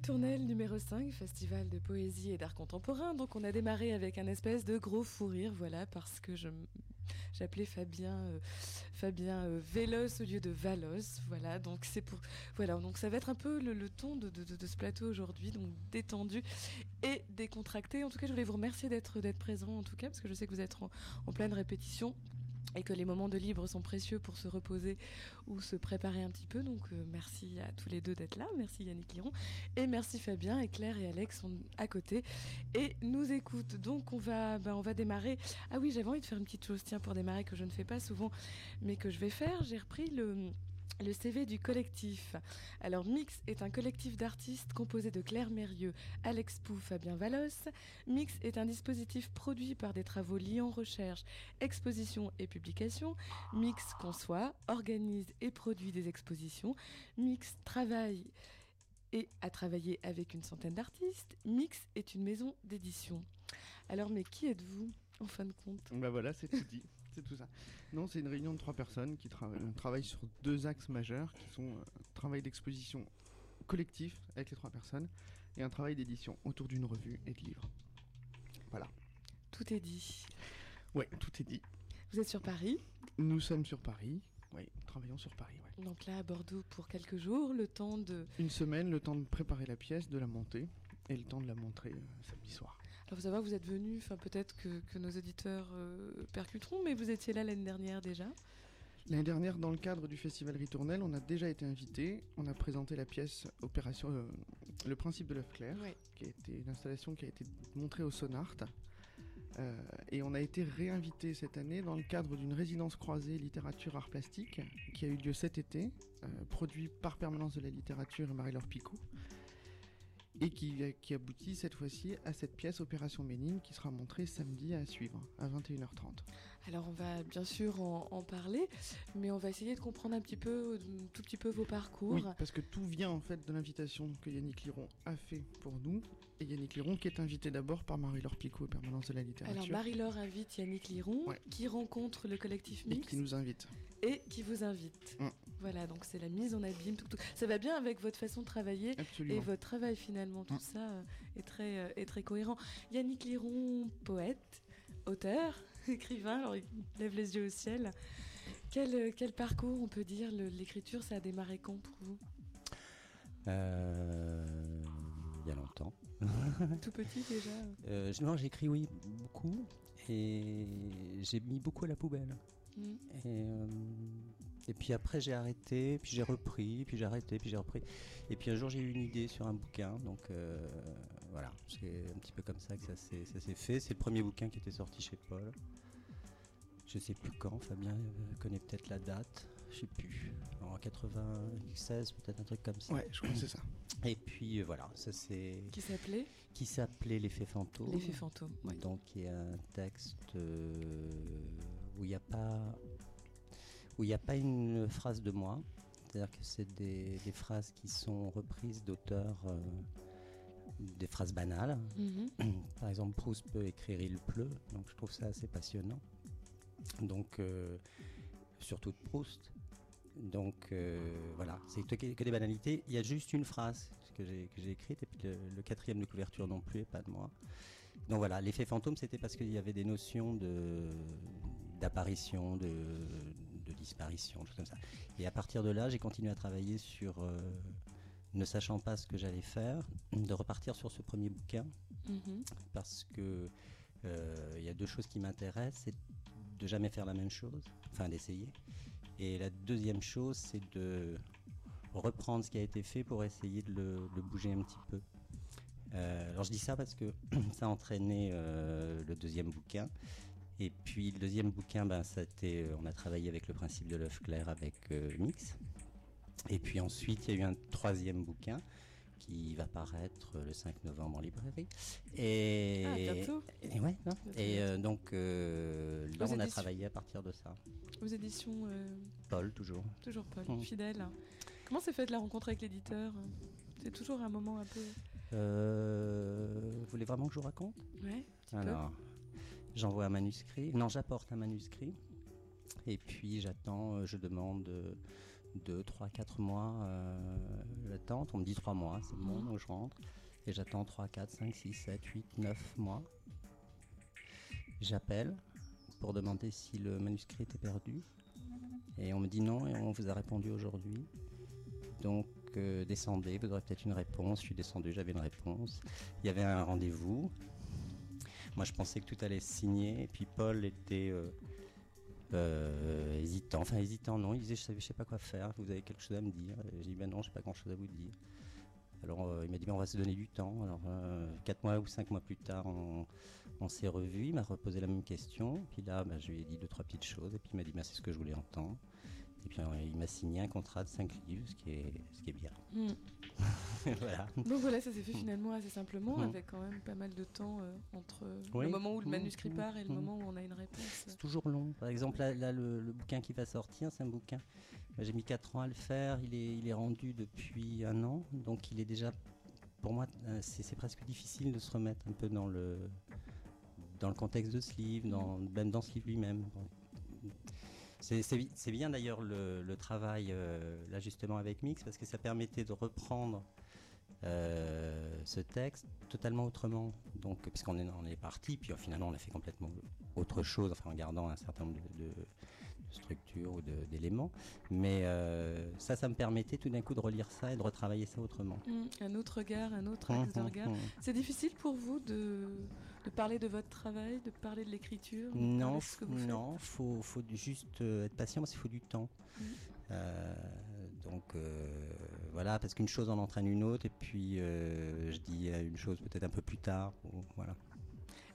Ritournelle numéro 5, festival de poésie et d'art contemporain. Donc on a démarré avec un espèce de gros fou rire, voilà, parce que j'appelais Fabien euh, Fabien euh, Vélos au lieu de Valos, voilà. Donc c'est pour voilà, donc ça va être un peu le, ton de, de, ce plateau aujourd'hui, donc détendu et décontracté. En tout cas, je voulais vous remercier d'être d'être présent en tout cas parce que je sais que vous êtes en pleine répétition et que les moments de libre sont précieux pour se reposer ou se préparer un petit peu. Donc euh, merci à tous les deux d'être là. Merci Yannick Liron et merci Fabien et Claire et Alex sont à côté et nous écoutent. Donc on va ben, on va démarrer. Ah oui, j'avais envie de faire une petite chose tiens pour démarrer que je ne fais pas souvent mais que je vais faire. J'ai repris le le CV du collectif. Alors Mix est un collectif d'artistes composé de Claire Mérieux, Alex Pou, Fabien Valos. Mix est un dispositif produit par des travaux liant recherche, exposition et publication. Mix conçoit, organise et produit des expositions. Mix travaille et a travaillé avec une centaine d'artistes. Mix est une maison d'édition. Alors mais qui êtes-vous en fin de compte? Bah voilà, c'est tout dit. C'est tout ça. Non, c'est une réunion de trois personnes qui travaillent sur deux axes majeurs qui sont un euh, travail d'exposition collectif avec les trois personnes et un travail d'édition autour d'une revue et de livres. Voilà. Tout est dit. Ouais, tout est dit. Vous êtes sur Paris? Nous sommes sur Paris. Oui, travaillons sur Paris. Ouais. Donc là, à Bordeaux pour quelques jours, le temps de... Une semaine, le temps de préparer la pièce, de la monter et le temps de la montrer euh, samedi soir. Alors vous savez, vous êtes venu, enfin peut-être que, nos éditeurs euh, percuteront, mais vous étiez là l'année dernière déjà. L'année dernière, dans le cadre du festival Ritournelle, on a déjà été invité. On a présenté la pièce Opération, euh, le principe de l'œuf clair, qui a été une installation qui a été montrée au Sonart. Euh, et on a été réinvité cette année dans le cadre d'une résidence croisée littérature art plastique qui a eu lieu cet été, euh, produit par Permanence de la littérature et Marie-Laure Picot et qui, aboutit cette fois-ci à cette pièce Opération Ménine qui sera montrée samedi à suivre à 21h30. Alors on va bien sûr en, parler, mais on va essayer de comprendre un petit peu, tout petit peu vos parcours. Oui, parce que tout vient en fait de l'invitation que Yannick Liron a fait pour nous, et Yannick Liron qui est invité d'abord par Marie-Laure Picot, permanence de la littérature. Alors Marie-Laure invite Yannick Liron, qui rencontre le collectif Mix. Et qui nous invite. Et qui vous invite. Voilà, donc c'est la mise en abîme. Tout, tout. Ça va bien avec votre façon de travailler Absolument. et votre travail finalement. Tout ça euh, est très, euh, est très cohérent. Yannick Liron, poète, auteur, écrivain, alors il lève les yeux au ciel. Quel, euh, quel parcours, on peut dire, l'écriture, ça a démarré quand pour vous? Euh, Il y a longtemps. Tout petit déjà euh, Non, j'écris, oui, beaucoup. Et j'ai mis beaucoup à la poubelle. Mm. Et, euh, et, puis après j'ai arrêté, puis j'ai repris, puis j'ai arrêté, puis j'ai repris. Et puis un jour j'ai eu une idée sur un bouquin, donc euh, voilà, c'est un petit peu comme ça que ça s'est fait. C'est le premier bouquin qui était sorti chez Paul. Je sais plus quand, Fabien connaît peut-être la date je sais plus, en 96 peut-être un truc comme ça. Ouais, je crois que c'est ça. Et puis euh, voilà, ça c'est. Qui s'appelait? Qui s'appelait L'effet fantôme. L'effet fantôme. Ouais. Donc il y a un texte euh, où il n'y a pas où il n'y a pas une phrase de moi. C'est-à-dire que c'est des, phrases qui sont reprises d'auteurs, euh, des phrases banales. Mm-hmm. Par exemple, Proust peut écrire Il pleut, donc je trouve ça assez passionnant. Donc, surtout de Proust. Donc euh, voilà, c'est que, des banalités. Il y a juste une phrase que j'ai écrite et puis le, quatrième de couverture non plus et pas de moi. Donc voilà, l'effet fantôme c'était parce qu'il y avait des notions de d'apparition, de, de, disparition, tout comme ça. Et à partir de là, j'ai continué à travailler sur, euh, ne sachant pas ce que j'allais faire, de repartir sur ce premier bouquin mm-hmm. parce que euh, il y a deux choses qui m'intéressent, c'est de jamais faire la même chose, enfin d'essayer. Et la deuxième chose, c'est de reprendre ce qui a été fait pour essayer de le, bouger un petit peu. Euh, alors je dis ça parce que ça a entraîné euh, le deuxième bouquin. Et puis le deuxième bouquin, ben, ça a on a travaillé avec le principe de l'œuf clair avec Mix. Et puis ensuite, il y a eu un troisième bouquin qui va paraître le 5 novembre en librairie. Et, ah, bientôt. Et, ouais, et euh, donc euh, là, on a travaillé à partir de ça. Aux éditions euh, Paul, toujours. Toujours Paul, mmh. fidèle. Comment s'est faite la rencontre avec l'éditeur? C'est toujours un moment un peu. vous voulez vraiment que je vous raconte? Ouais. Alors, j'envoie un manuscrit. Non, j'apporte un manuscrit. Et puis j'attends, je demande 2, 3, 4 mois l'attente. On me dit 3 mois, c'est bon, donc je rentre. Et j'attends 3, 4, 5, 6, 7, 8, 9 mois. J'appelle pour demander si le manuscrit était perdu. Et on me dit non, et on vous a répondu aujourd'hui. Donc euh, descendez, vous aurez peut-être une réponse. Je suis descendu, j'avais une réponse. Il y avait un rendez-vous. Moi, je pensais que tout allait se signer. Et puis Paul était euh, euh, hésitant. Enfin, hésitant, non. Il disait Je ne sais pas quoi faire. Vous avez quelque chose à me dire J'ai dit Ben non, j'ai pas grand-chose à vous dire. Alors, il m'a dit ben, On va se donner du temps. Alors, quatre mois ou cinq mois plus tard, on, s'est revu. Il m'a reposé la même question. Puis là, ben, je lui ai dit deux, trois petites choses. Et puis il m'a dit ben, C'est ce que je voulais entendre. Et puis il m'a signé un contrat de 5 livres, ce qui est, ce qui est bien. Voilà. Donc voilà, ça s'est fait finalement assez simplement, hmm. avec quand même pas mal de temps euh, entre le moment où le hmm. manuscrit part et le moment où on a une réponse. C'est toujours long. Par exemple, là, le, bouquin qui va sortir, c'est un bouquin. J'ai mis 4 ans à le faire, il est, il est rendu depuis un an, donc il est déjà, pour moi, euh, c'est presque difficile de se remettre un peu dans le, dans le contexte de ce livre, dans, même dans ce livre lui-même. C'est bien d'ailleurs le, travail euh, là justement avec Mix parce que ça permettait de reprendre euh, ce texte totalement autrement. Donc, puisqu'on est, on est parti, puis finalement on a fait complètement autre chose, enfin en gardant un certain nombre de, structures ou d'éléments. Mais euh, ça, ça me permettait tout d'un coup de relire ça et de retravailler ça autrement. Mmh, un autre regard, un autre axe de mmh, regard. Mmh, C'est difficile pour vous de de parler de votre travail, de parler de l'écriture Non, non, faut, faut juste euh, être patient parce qu'il faut du temps. Euh, donc euh, voilà, parce qu'une chose en entraîne une autre, et puis je dis une chose peut-être un peu plus tard. voilà.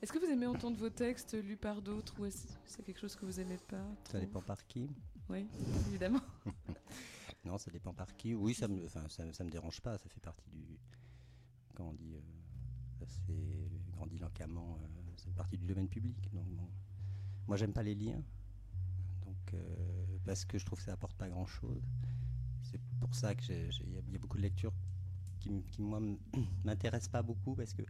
Est-ce que vous aimez entendre vos textes lus par d'autres ou est-ce c'est quelque chose que vous aimez pas Ça dépend par qui. Oui, évidemment. non, ça dépend par qui. Oui, ça me, ça, ça me dérange pas. Ça fait partie du, comment on dit, c'est grandi localement, euh, c'est partie du domaine public. Donc moi j'aime pas les liens, donc euh, parce que je trouve que ça apporte pas grand chose. C'est pour ça que il y, a beaucoup de lectures qui, qui moi m'intéressent pas beaucoup parce que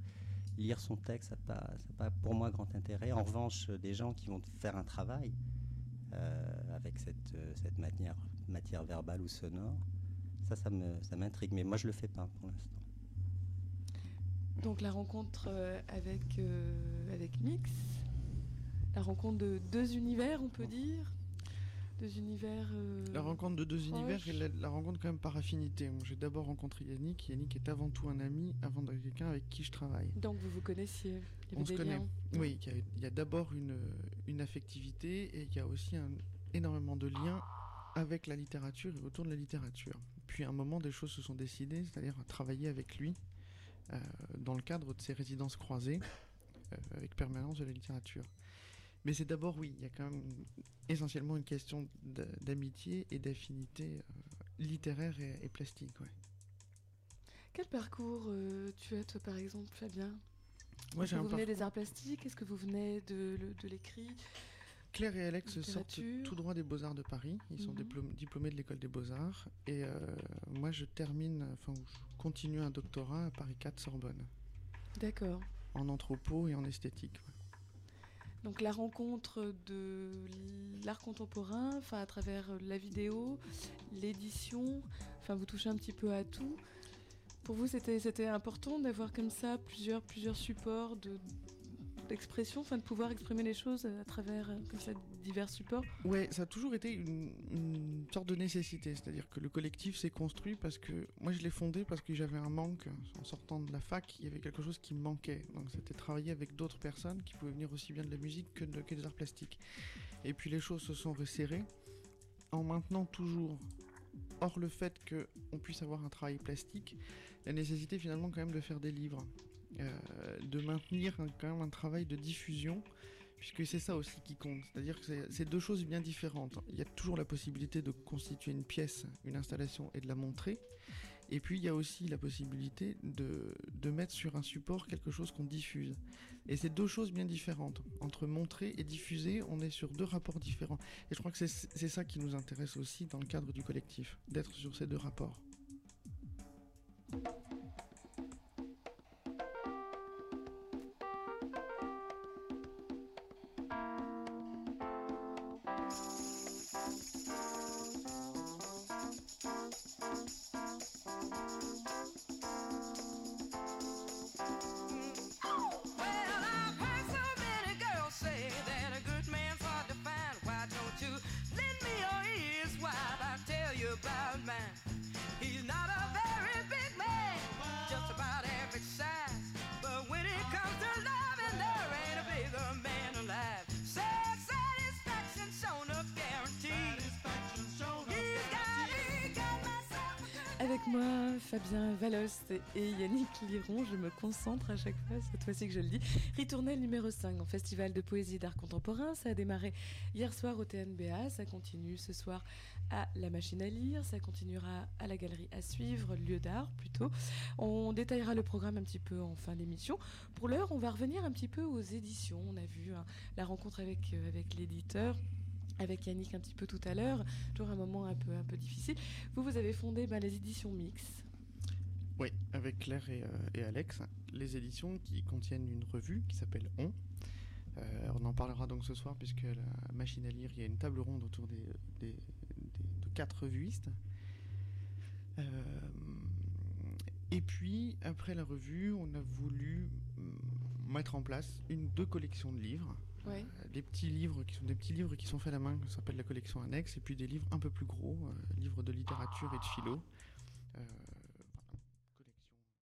lire son texte ça n'a pas, pas, pour moi grand intérêt. En revanche, des gens qui vont faire un travail euh, avec cette, cette matière, matière verbale ou sonore, ça, ça m'intrigue. Mais moi, je le fais pas pour l'instant. Donc la rencontre euh, avec, euh, avec Mix, la rencontre de deux univers, on peut dire deux univers. Euh, la rencontre de deux univers et la, rencontre quand même par affinité. J'ai d'abord rencontré Yannick. Yannick est avant tout un ami, avant d'être quelqu'un avec qui je travaille. Donc vous vous connaissiez On se connaît. Oui, il y a, d'abord une, une affectivité et il y a aussi un, énormément de liens avec la littérature et autour de la littérature. Puis à un moment, des choses se sont décidées, c'est-à-dire travailler avec lui dans le cadre de ces résidences croisées euh, avec permanence de la littérature. Mais c'est d'abord, oui, il y a quand même essentiellement une question d'amitié et d'affinité euh, littéraire et, plastique. Quel parcours tu as, toi, par exemple, Fabien? Moi, j'ai un Vous venez des arts plastiques? Est-ce que vous venez de, de l'écrit? Claire et Alex sortent tout droit des Beaux-Arts de Paris. Ils sont mhm. diplômés de l'école des Beaux-Arts. Et euh, moi, je termine, enfin, je continue un doctorat à Paris 4 Sorbonne. D'accord. En anthropo et en esthétique. Donc la rencontre de l'art contemporain, enfin à travers la vidéo, l'édition, enfin vous touchez un petit peu à tout. Pour vous, c'était important d'avoir comme ça plusieurs plusieurs supports de d'expression, enfin de pouvoir exprimer les choses à travers euh, divers supports Ouais, ça a toujours été une, sorte de nécessité, c'est-à-dire que le collectif s'est construit parce que moi je l'ai fondé parce que j'avais un manque en sortant de la fac, il y avait quelque chose qui me manquait. Donc c'était travailler avec d'autres personnes qui pouvaient venir aussi bien de la musique que, de, que des arts plastiques. Et puis les choses se sont resserrées en maintenant toujours Or, le fait qu'on puisse avoir un travail plastique, la nécessité finalement quand même de faire des livres. Euh, de maintenir quand même un travail de diffusion, puisque c'est ça aussi qui compte. C'est-à-dire que c'est deux choses bien différentes. Il y a toujours la possibilité de constituer une pièce, une installation et de la montrer. Et puis il y a aussi la possibilité de, de mettre sur un support quelque chose qu'on diffuse. Et c'est deux choses bien différentes. Entre montrer et diffuser, on est sur deux rapports différents. Et je crois que c'est ça qui nous intéresse aussi dans le cadre du collectif, d'être sur ces deux rapports. Avec moi, Fabien Valost et Yannick Liron. Je me concentre à chaque fois, cette fois-ci que je le dis. Ritournel numéro 5 en festival de poésie d'art contemporain. Ça a démarré hier soir au TNBA. Ça continue ce soir à la machine à lire. Ça continuera à la galerie à suivre, lieu d'art plutôt. On détaillera le programme un petit peu en fin d'émission. Pour l'heure, on va revenir un petit peu aux éditions. On a vu hein, la rencontre avec, euh, avec l'éditeur avec Yannick un petit peu tout à l'heure, toujours un moment un peu, un peu difficile. Vous, vous avez fondé ben, les éditions Mix. Oui, avec Claire et, euh, Alex, les éditions qui contiennent une revue qui s'appelle On. Euh, on en parlera donc ce soir puisque la machine à lire, il y a une table ronde autour des, de quatre revuistes. Euh, et puis, après la revue, on a voulu mm, mettre en place une, deux collections de livres euh, des petits livres qui sont des petits livres qui sont faits à la main, qui s'appelle la collection annexe, et puis des livres un peu plus gros, euh, livres de littérature et de philo. Euh,